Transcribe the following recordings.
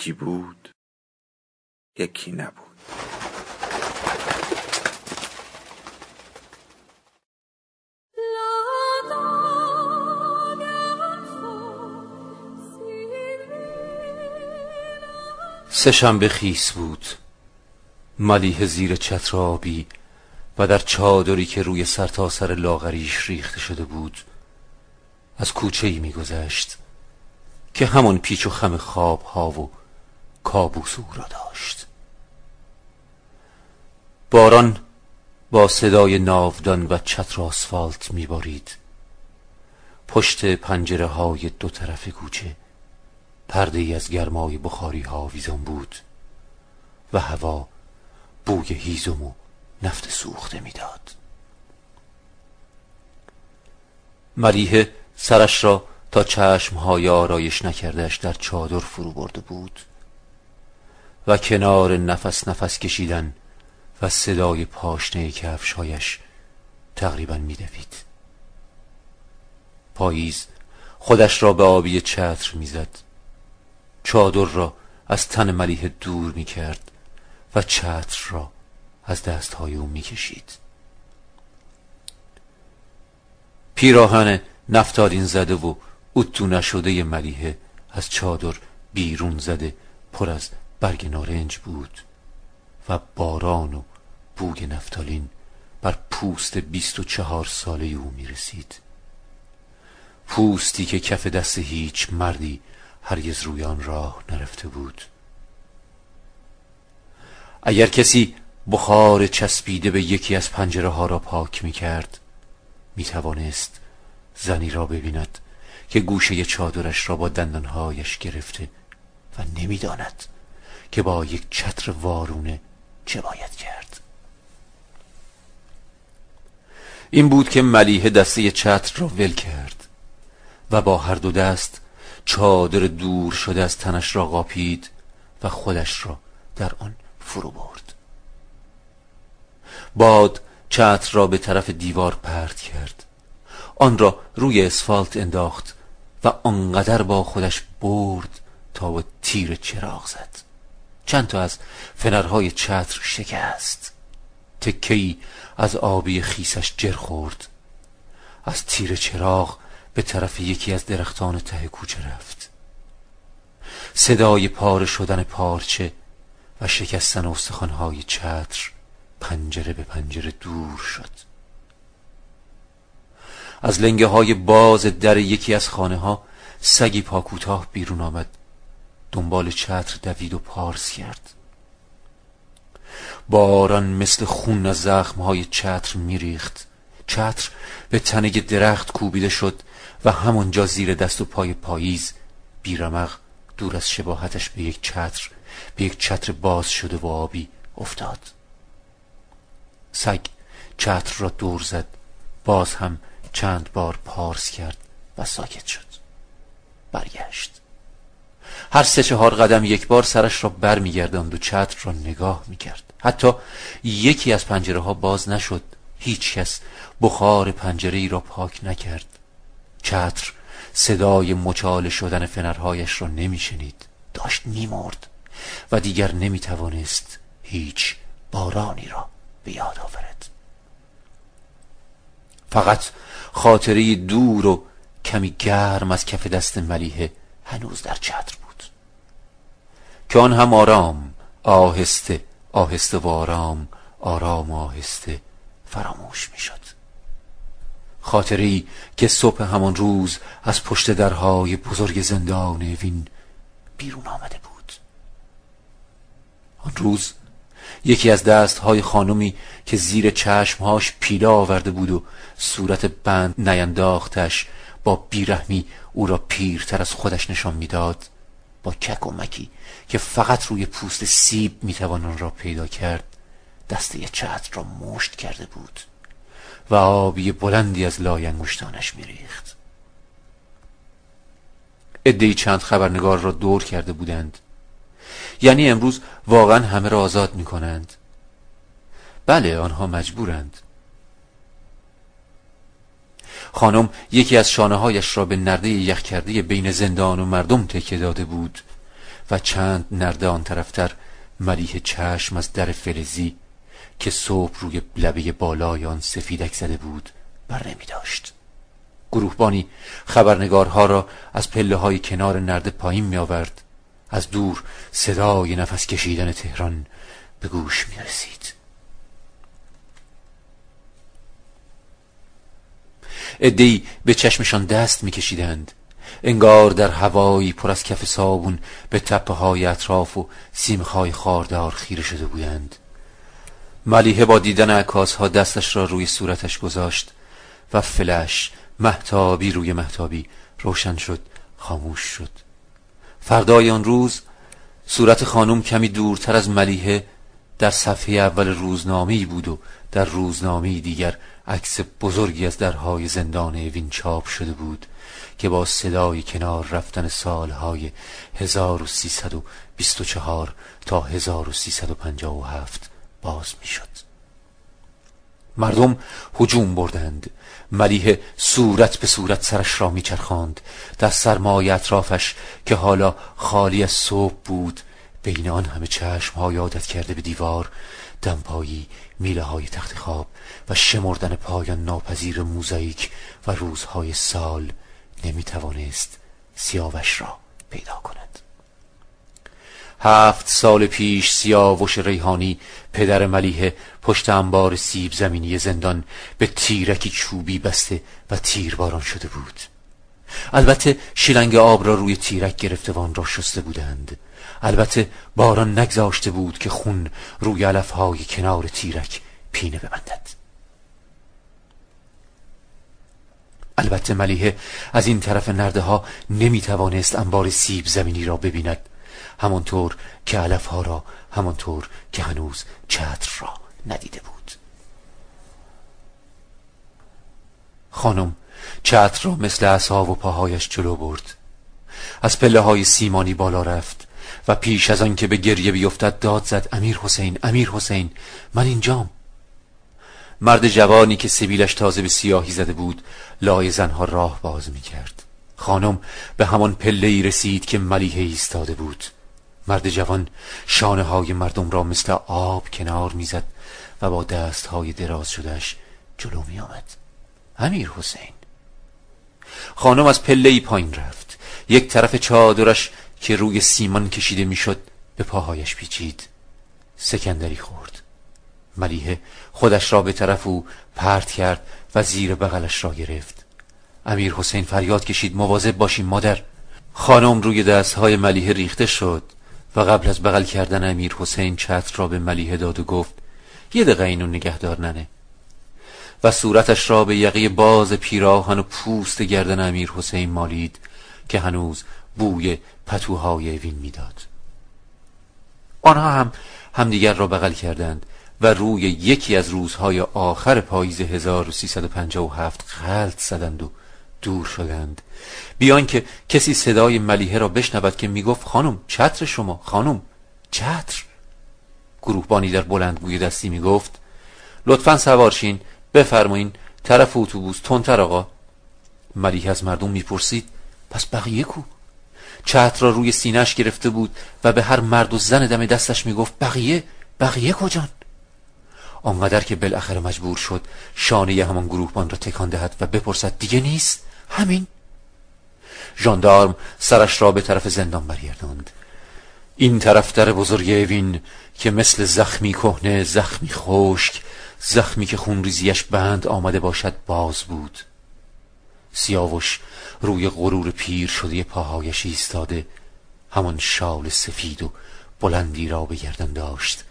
یکی بود یکی نبود. سه شنبه خیس بود. ملیه زیر چتر آبی و در چادری که روی سرتاسر سر لاغریش ریخته شده بود از کوچه ای میگذشت که همون پیچ و خم خواب ها و کابوس او را داشت. باران با صدای ناودان و چتر آسفالت میبارید. پشت پنجره های دو طرف کوچه پرده ای از گرمای بخاری ها ویزان بود و هوا بوی هیزم و نفت سوخته می‌داد. مریه سرش را تا چشمهای آرایش نکردش در چادر فرو برده بود. و کنار نفس نفس کشیدن و صدای پاشنه کفشهایش تقریبا میدوید. پاییز خودش را به آبی چتر می‌زد. چادر را از تن ملیه دور می‌کرد و چتر را از دستهای او می‌کشید. پیراهن نفتالین زده و اتو نشده ملیه از چادر بیرون زده پر از برگ نارنج بود و باران و بوگ نفتالین بر پوست بیست و چهار ساله او می رسید پوستی که کف دست هیچ مردی هرگز روی آن راه نرفته بود. اگر کسی بخار چسبیده به یکی از پنجره ها را پاک می کرد می توانست زنی را ببیند که گوشه چادرش را با دندانهایش گرفته و نمی‌داند. که با یک چتر وارونه چه باید کرد؟ این بود که ملیه دسته چتر را ول کرد و با هر دو دست چادر دور شده از تنش را قاپید و خودش را در آن فرو برد. باد چتر را به طرف دیوار پرت کرد. آن را روی اسفالت انداخت و آنقدر با خودش برد تا به تیر چراغ زد. چند تا از فنرهای چتر شکست. تکی از آبی خیسش جر خورد. از تیر چراغ به طرف یکی از درختان ته کوچه رفت. صدای پاره شدن پارچه و شکستن استخوانهای چتر پنجره به پنجره دور شد. از لنگه های باز در یکی از خانه ها سگی پاکوتاه بیرون آمد. دنبال چتر دوید و پارس کرد. باران مثل خون از زخمهای چتر میریخت. چتر به تنه درخت کوبیده شد و همونجا زیر دست و پای پاییز بیرمق دور از شباهتش به یک چتر به یک چتر باز شده و آبی افتاد. سگ چتر را دور زد. باز هم چند بار پارس کرد و ساکت شد. برگشت. هر سه چهار قدم یک بار سرش را بر و چتر را نگاه می‌کرد. حتی یکی از پنجره ها باز نشد. هیچ کس بخار پنجره ای را پاک نکرد. چتر صدای مچاله شدن فنرهایش را نمیشنید. داشت میمرد و دیگر نمی‌توانست هیچ بارانی را به یاد آورد. فقط خاطره دور و کمی گرم از کف دست ملیه هنوز در چتر که آن هم آرام آهسته آهسته و آرام آرام آهسته فراموش می‌شد. خاطره ای که صبح همان روز از پشت درهای بزرگ زندان وین بیرون آمده بود. آن روز یکی از دستهای خانمی که زیر چشمهاش پیله آورده بود و صورت بند نینداختش با بیرحمی او را پیرتر از خودش نشان می‌داد با کک و مکی که فقط روی پوست سیب می‌توان آن را پیدا کرد دسته چتر را مشت کرده بود و آبی بلندی از لای انگشتانش میریخت. ادهی چند خبرنگار را دور کرده بودند. یعنی امروز واقعا همه را آزاد می کنند بله آنها مجبورند. خانم یکی از شانه هایش را به نرده یخ کرده بین زندان و مردم تکه داده بود و چند نرده آن طرفتر ملیح چشم از در فلزی که صبح روی لبه بالای آن سفیدک زده بود بر نمی داشت. گروهبانی خبرنگارها را از پله های کنار نرده پایین می آورد. از دور صدای نفس کشیدن تهران به گوش می رسید. ادهی به چشمشان دست میکشیدند. انگار در هوایی پر از کف صابون به تپه های اطراف و سیمخای خاردار خیره شده بودند. ملیحه با دیدن عکاس ها دستش را روی صورتش گذاشت و فلش محتابی روی محتابی روشن شد خاموش شد. فردای آن روز صورت خانم کمی دورتر از ملیحه در صفحه اول روزنامه بود و در روزنامه دیگر عکس بزرگی از درهای زندان وین چاپ شده بود که با صدای کنار رفتن سالهای 1324 تا 1357 باز می‌شد. مردم هجوم بردند ملیه صورت به صورت سرش را میچرخاند در سرمای اطرافش که حالا خالی از صبح بود بین آن همه چشم ها یادت کرده به دیوار دمپایی میله های تخت خواب و شمردن پایان ناپذیر موزاییک و روزهای سال نمی توانست سیاوش را پیدا کند. هفت سال پیش سیاوش ریحانی پدر ملیه پشت انبار سیب زمینی زندان به تیرکی چوبی بسته و تیرباران شده بود. البته شیلنگ آب را روی تیرک گرفته و را شسته بودند. البته باران نگذاشته بود که خون روی علفهای کنار تیرک پینه ببندد. البته ملیحه از این طرف نرده ها نمی توانست انبار سیب زمینی را ببیند همانطور که علف ها را همانطور که هنوز چتر را ندیده بود. خانم چتر را مثل اصحاب و پاهایش جلو برد. از پله های سیمانی بالا رفت. و پیش از آن که به گریه بیفتد داد زد امیر حسین امیر حسین من اینجام. مرد جوانی که سبیلش تازه به سیاهی زده بود لای زنها راه باز می کرد خانم به همان پله رسید که ملیحه ایستاده بود. مرد جوان شانه های مردم را مثل آب کنار می‌زد و با دست های دراز شدهش جلو می آمد امیر حسین. خانم از پله ای پایین رفت. یک طرف چادرش که روی سیمان کشیده می‌شد به پاهایش پیچید. سکندری خورد. ملیحه خودش را به طرف او پرت کرد و زیر بغلش را گرفت. امیر حسین فریاد کشید مواظب باشیم مادر. خانم روی دستهای ملیحه ریخته شد و قبل از بغل کردن امیر حسین چتر را به ملیحه داد و گفت یه دقیقه اینو نگهدار ننه. و صورتش را به یقه باز پیراهن و پوست گردن امیر حسین مالید که هنوز بوی پتوهای وین می‌داد. آنها هم همدیگر را بغل کردند و روی یکی از روزهای آخر پاییز 1357 غلط زدند و دور شدند. بیان که کسی صدای ملیحه را بشنود که می‌گفت خانم چتر شما خانم چتر؟ گروهبانی در بلندگوی دستی می‌گفت لطفا سوارشین بفرمایین طرف اتوبوس تندتر آقا. ملیحه از مردم می‌پرسید پس بقیه کو؟ چتر را روی سینهش گرفته بود و به هر مرد و زن دم دستش می‌گفت بقیه بقیه کجان؟ آنقدر که بالاخره مجبور شد شانه همان گروهبان را تکان دهد و بپرسد دیگه نیست؟ همین. ژاندارم سرش را به طرف زندان برگرداند. این طرف در بزرگ اوین که مثل زخمی کهنه زخمی خشک زخمی که خونریزیش بند آمده باشد باز بود. سیاوش روی غرور پیر شده پاهایش ایستاده. همان شال سفید و بلندی را به گردن داشت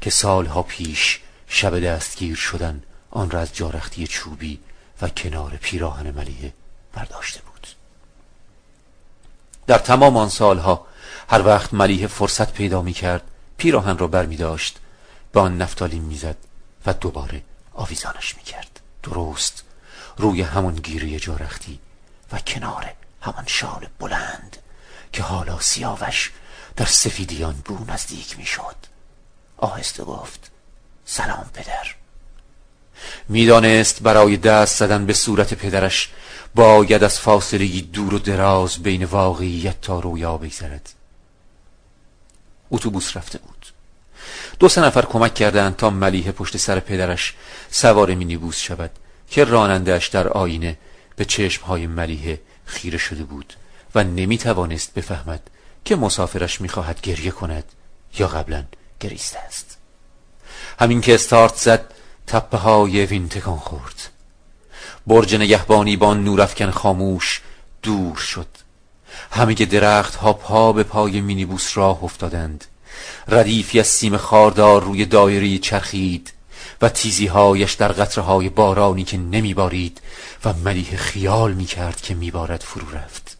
که سالها پیش شب دستگیر شدن آن را از جارختی چوبی و کنار پیراهن ملیه برداشته بود. در تمام آن سالها هر وقت ملیه فرصت پیدا می کرد پیراهن را بر می داشت به آن نفتالین می‌زد و دوباره آویزانش می کرد درست روی همون گیری جارختی و کنار همان شال بلند که حالا سیاوش در سفیدیان بو نزدیک می شد آهسته گفت سلام پدر. می‌دانست برای دست زدن به صورت پدرش باید از فاصله دور و دراز بین واقعیت تا رویا بگذرد. اتوبوس رفته بود. دو سه نفر کمک کردند تا ملیه پشت سر پدرش سوار مینیبوس شود. که رانندهش در آینه به چشمهای ملیه خیره شده بود و نمی توانست بفهمد که مسافرش می‌خواهد گریه کند یا قبلا گریسته است. همین که استارت زد تپه های وین تکان خورد. برج نگهبانی با نورافکن خاموش دور شد. همه درخت ها پا به پای مینیبوس راه افتادند. ردیفی از سیم خاردار روی دایری چرخید. و تیزی هایش در قطره های بارانی که نمیبارید و ملیح خیال می‌کرد که میبارد فرو رفت.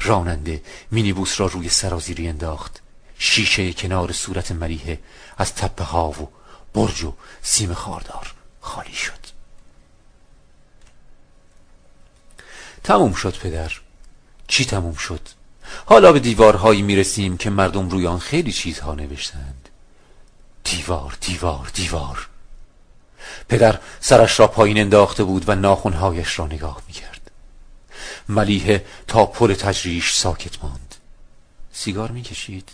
راننده مینیبوس را روی سرازیری انداخت. شیشه کنار صورت ملیه از تپه ها و برج و سیم خاردار خالی شد. تموم شد پدر. چی تموم شد؟ حالا به دیوارهایی می‌رسیم که مردم روی آن خیلی چیزها نوشتند. دیوار دیوار دیوار. پدر سرش را پایین انداخته بود و ناخونهایش را نگاه می‌کرد. ملیه تا پل تجریش ساکت ماند. سیگار می‌کشید.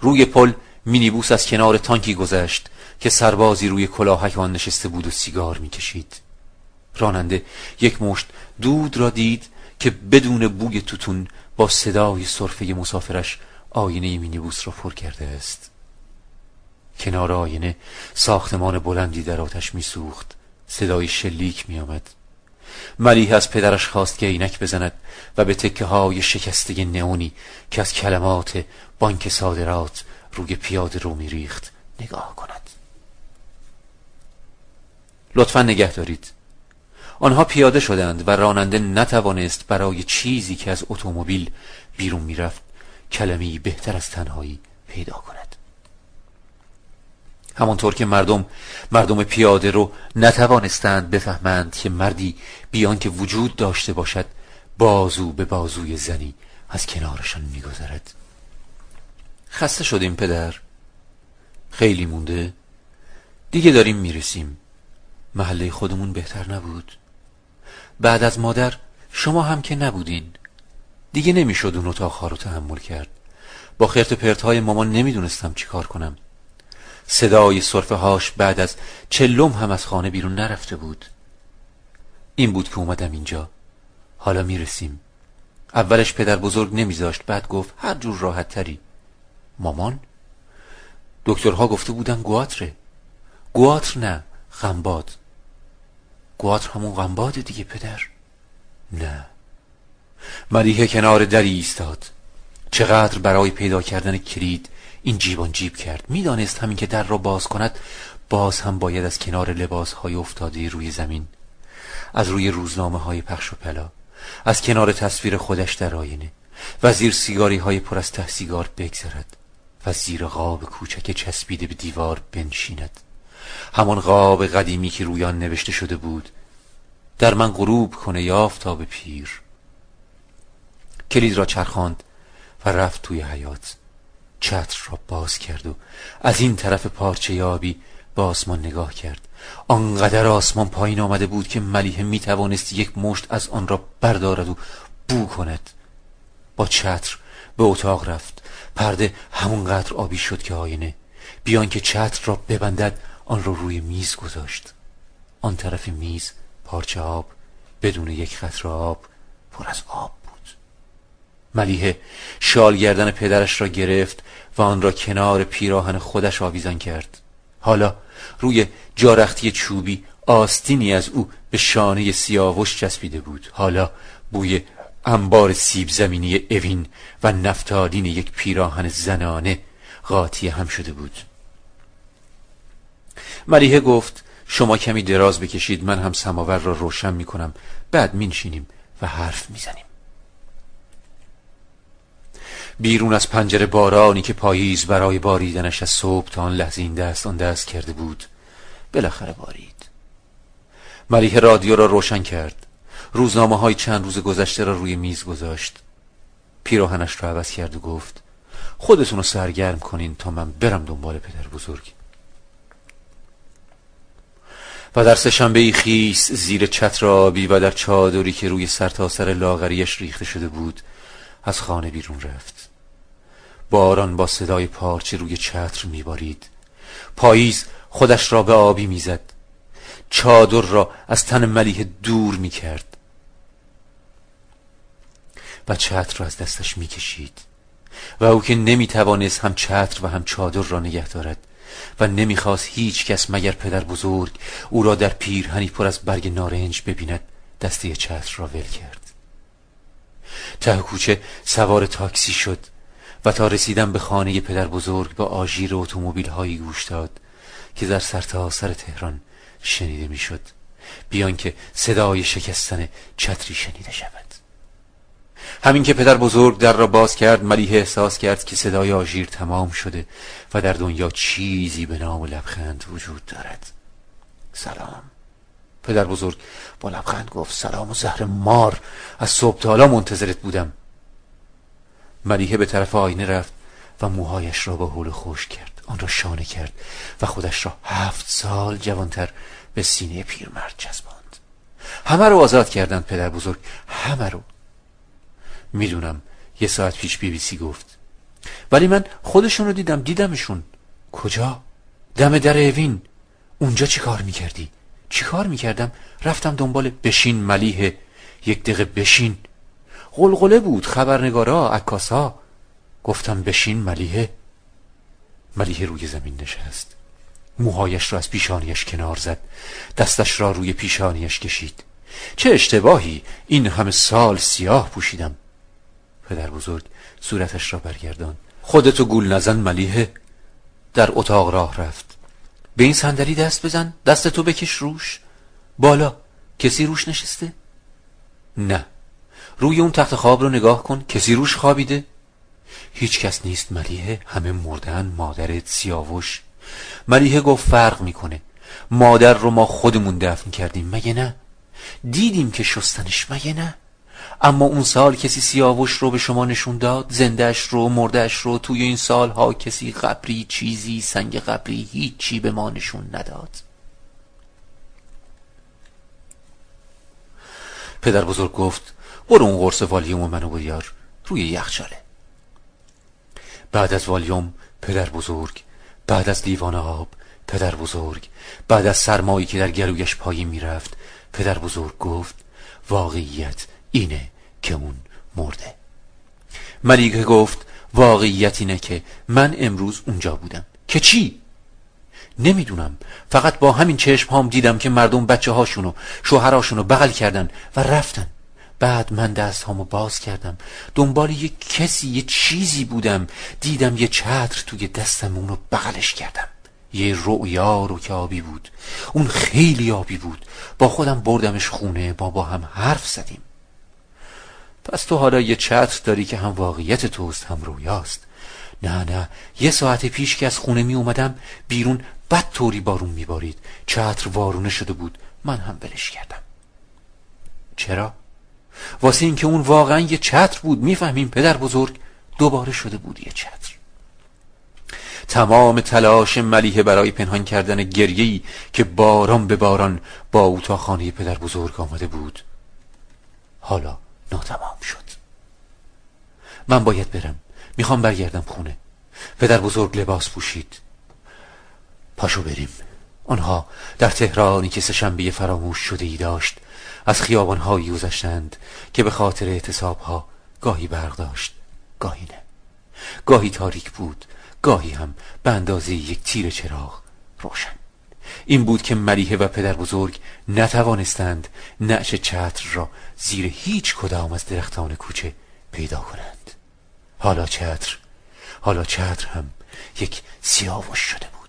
روی پل مینیبوس از کنار تانکی گذشت که سربازی روی کلاهک آن نشسته بود و سیگار می‌کشید. راننده یک مشت دود را دید که بدون بوی توتون با صدای صرفه مسافرش آینه مینیبوس را پر کرده است. کنار آینه ساختمان بلندی در آتش میسوخت. صدای شلیک میآمد. ملیح از پدرش خواست که عینک بزند و به تکه های شکسته نئونی که از کلمات بانک صادرات روی پیاده رو میریخت نگاه کند. لطفا نگه دارید. آنها پیاده شدند و راننده نتوانست برای چیزی که از اتومبیل بیرون می‌رفت کلمی بهتر از تنهایی پیدا کند. همانطور که مردم مردم پیاده رو نتوانستند بفهمند که مردی بیان که وجود داشته باشد بازو به بازوی زنی از کنارشان میگذرد. خسته شدیم پدر. خیلی مونده. دیگه داریم می‌رسیم. محله خودمون بهتر نبود. بعد از مادر شما هم که نبودین. دیگه نمی‌شد اون اتاقها رو تحمل کرد. با خرت پرت های مامان نمی‌دونستم چی کار کنم. صدای صرفه هاش بعد از چلم هم از خانه بیرون نرفته بود. این بود که اومدم اینجا. حالا می‌رسیم. اولش پدر بزرگ نمیذاشت. بعد گفت هر جور راحت تری. مامان؟ دکترها گفته بودن گواتره. گواتر نه غنباد گواتر همون غنباد دیگه پدر. نه. ملیحه کنار دری ایستاد. چقدر برای پیدا کردن کلید این جیبان جیب کرد. می‌دانست همین که در را باز کند باز هم باید از کنار لباس های افتاده روی زمین از روی روزنامه های پخش و پلا از کنار تصویر خودش در آینه و زیر سیگاری های پر از ته سیگار بگذرد و زیر غاب کوچک چسبیده به دیوار بنشیند. همان غاب قدیمی که روی آن نوشته شده بود در من غروب کنه یافتا پیر. کلید را چرخاند و رفت توی حیات چتر را باز کرد و از این طرف پارچه یابی به آسمان نگاه کرد. آنقدر آسمان پایین آمده بود که ملیه می توانست یک مشت از آن را بردارد و بو کند. با چتر به اتاق رفت. پرده همونقدر آبی شد که آینه. بیان که چتر را ببندد آن را روی میز گذاشت. آن طرف میز پارچه آب بدون یک خطر آب پر از آب. ملیه شال گردن پدرش را گرفت و آن را کنار پیراهن خودش آویزان کرد. حالا روی جارختی چوبی آستینی از او به شانه سیاوش چسبیده بود. حالا بوی انبار سیب زمینی اوین و نفتالین یک پیراهن زنانه قاطی هم شده بود. ملیحه گفت شما کمی دراز بکشید من هم سماور را روشن می کنم بعد مینشینیم و حرف می‌زنیم. بیرون از پنجره بارانی که پاییز برای باریدنش از صبح تا آن لحظه این دست آن دست کرده بود بالاخره بارید. ملیه رادیو را روشن کرد. روزنامه های چند روز گذشته را روی میز گذاشت. پیراهنش را عوض کرد و گفت خودتون رو سرگرم کنین تا من برم دنبال پدر بزرگ. و در سهشنبه خیس زیر چتر آبی و در چادری که روی سرتاسر سر لاغریش ریخته شده بود از خانه بیرون رفت. باران با صدای پارچه روی چتر میبارید. پاییز خودش را به آبی می‌زد. چادر را از تن ملیه دور می‌کرد. و چتر را از دستش می‌کشید. و او که نمی‌توانست هم چتر و هم چادر را نگه دارد و نمی‌خواست هیچ کس مگر پدر بزرگ او را در پیرهنی پر از برگ نارنج ببیند دسته چتر را ول کرد. ته کوچه سوار تاکسی شد. و تا رسیدن به خانه پدر بزرگ با آژیر اتومبیل هایی گوش داد که در سرتاسر سر تهران شنیده می‌شد. بیان که صدای شکستن چتری شنیده شود. همین که پدر بزرگ در را باز کرد ملیه احساس کرد که صدای آژیر تمام شده و در دنیا چیزی به نام لبخند وجود دارد. سلام. پدر بزرگ با لبخند گفت سلام و زهر مار. از صبح تا حالا منتظرت بودم. ملیحه به طرف آینه رفت و موهایش را با حول خوش کرد. آن را شانه کرد و خودش را هفت سال جوانتر به سینه پیرمرد چسباند. همه رو آزاد کردند پدر بزرگ. همه رو. می‌دونم یه ساعت پیش بی بی سی گفت. ولی من خودشون رو دیدم دیدمشون. کجا؟ دم در اوین. اونجا چی کار می‌کردی؟ چی کار می‌کردم؟ رفتم دنبال بشین ملیه یک دقیقه بشین. غلغله بود خبرنگارا عکاسا. گفتم بشین ملیه ملیه روی زمین نشست. موهایش را از پیشانیش کنار زد. دستش را روی پیشانیش کشید. چه اشتباهی! این همه سال سیاه پوشیدم. پدر بزرگ صورتش را برگردان خودتو گول نزن ملیه در اتاق راه رفت. به این صندلی دست بزن. دستتو بکش روش. بالا. کسی روش نشسته؟ نه. روی اون تخت خواب رو نگاه کن کسی روش خوابیده. هیچ کس نیست ملیه همه مردن مادرت سیاوش. ملیه گفت فرق می‌کنه. مادر رو ما خودمون دفن کردیم مگه نه؟ دیدیم که شستنش مگه نه؟ اما اون سال کسی سیاوش رو به شما نشون داد زندهش رو مردهش رو توی این سالها کسی قبری چیزی سنگ قبری هیچی به ما نشون نداد. پدر بزرگ گفت برو اون قرص والیوم منو بیار. روی یخچاله بعد از والیوم پدر بزرگ. بعد از دیوان آب پدر بزرگ. بعد از سرمایی که در گلویش پایین می‌رفت پدر بزرگ گفت واقعیت اینه که اون مرده. ملیکه گفت واقعیت اینه که من امروز اونجا بودم. که چی؟ نمی‌دونم. فقط با همین چشم هام دیدم که مردم بچه هاشونو شوهراشونو بغل کردن و رفتن. بعد من دست هامو باز کردم. دنبال یه کسی یه چیزی بودم. دیدم یه چتر توی دستم اونو بغلش کردم. یه رؤیا رو که آبی بود. اون خیلی آبی بود. با خودم بردمش خونه با با هم حرف زدیم. پس تو حالا یه چتر داری که هم واقعیت توست هم رویاست نه نه. یه ساعت پیش که از خونه می اومدم بیرون بد طوری بارون میبارید چتر وارونه شده بود. من هم بلش کردم. چرا؟ واسه اینکه اون واقعا یه چتر بود. می‌فهمیم پدر بزرگ دوباره شده بود یه چتر. تمام تلاش ملیه برای پنهان کردن گریهی که باران به باران با او تا خانه پدر بزرگ آمده بود حالا ناتمام شد. من باید برم. می‌خوام برگردم خونه. پدر بزرگ لباس پوشید. پاشو بریم. آنها در تهرانی که سهشنبه فراموش شده ای داشت از خیابانهایی گذشتند که به خاطر اعتصابها گاهی برق داشت گاهی نه. گاهی تاریک بود گاهی هم به اندازه یک تیر چراغ روشن. این بود که ملیحه و پدر بزرگ نتوانستند نعش چتر را زیر هیچ کدام از درختان کوچه پیدا کنند. حالا چتر حالا چتر هم یک سیاوش شده بود.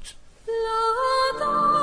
到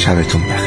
下辈重我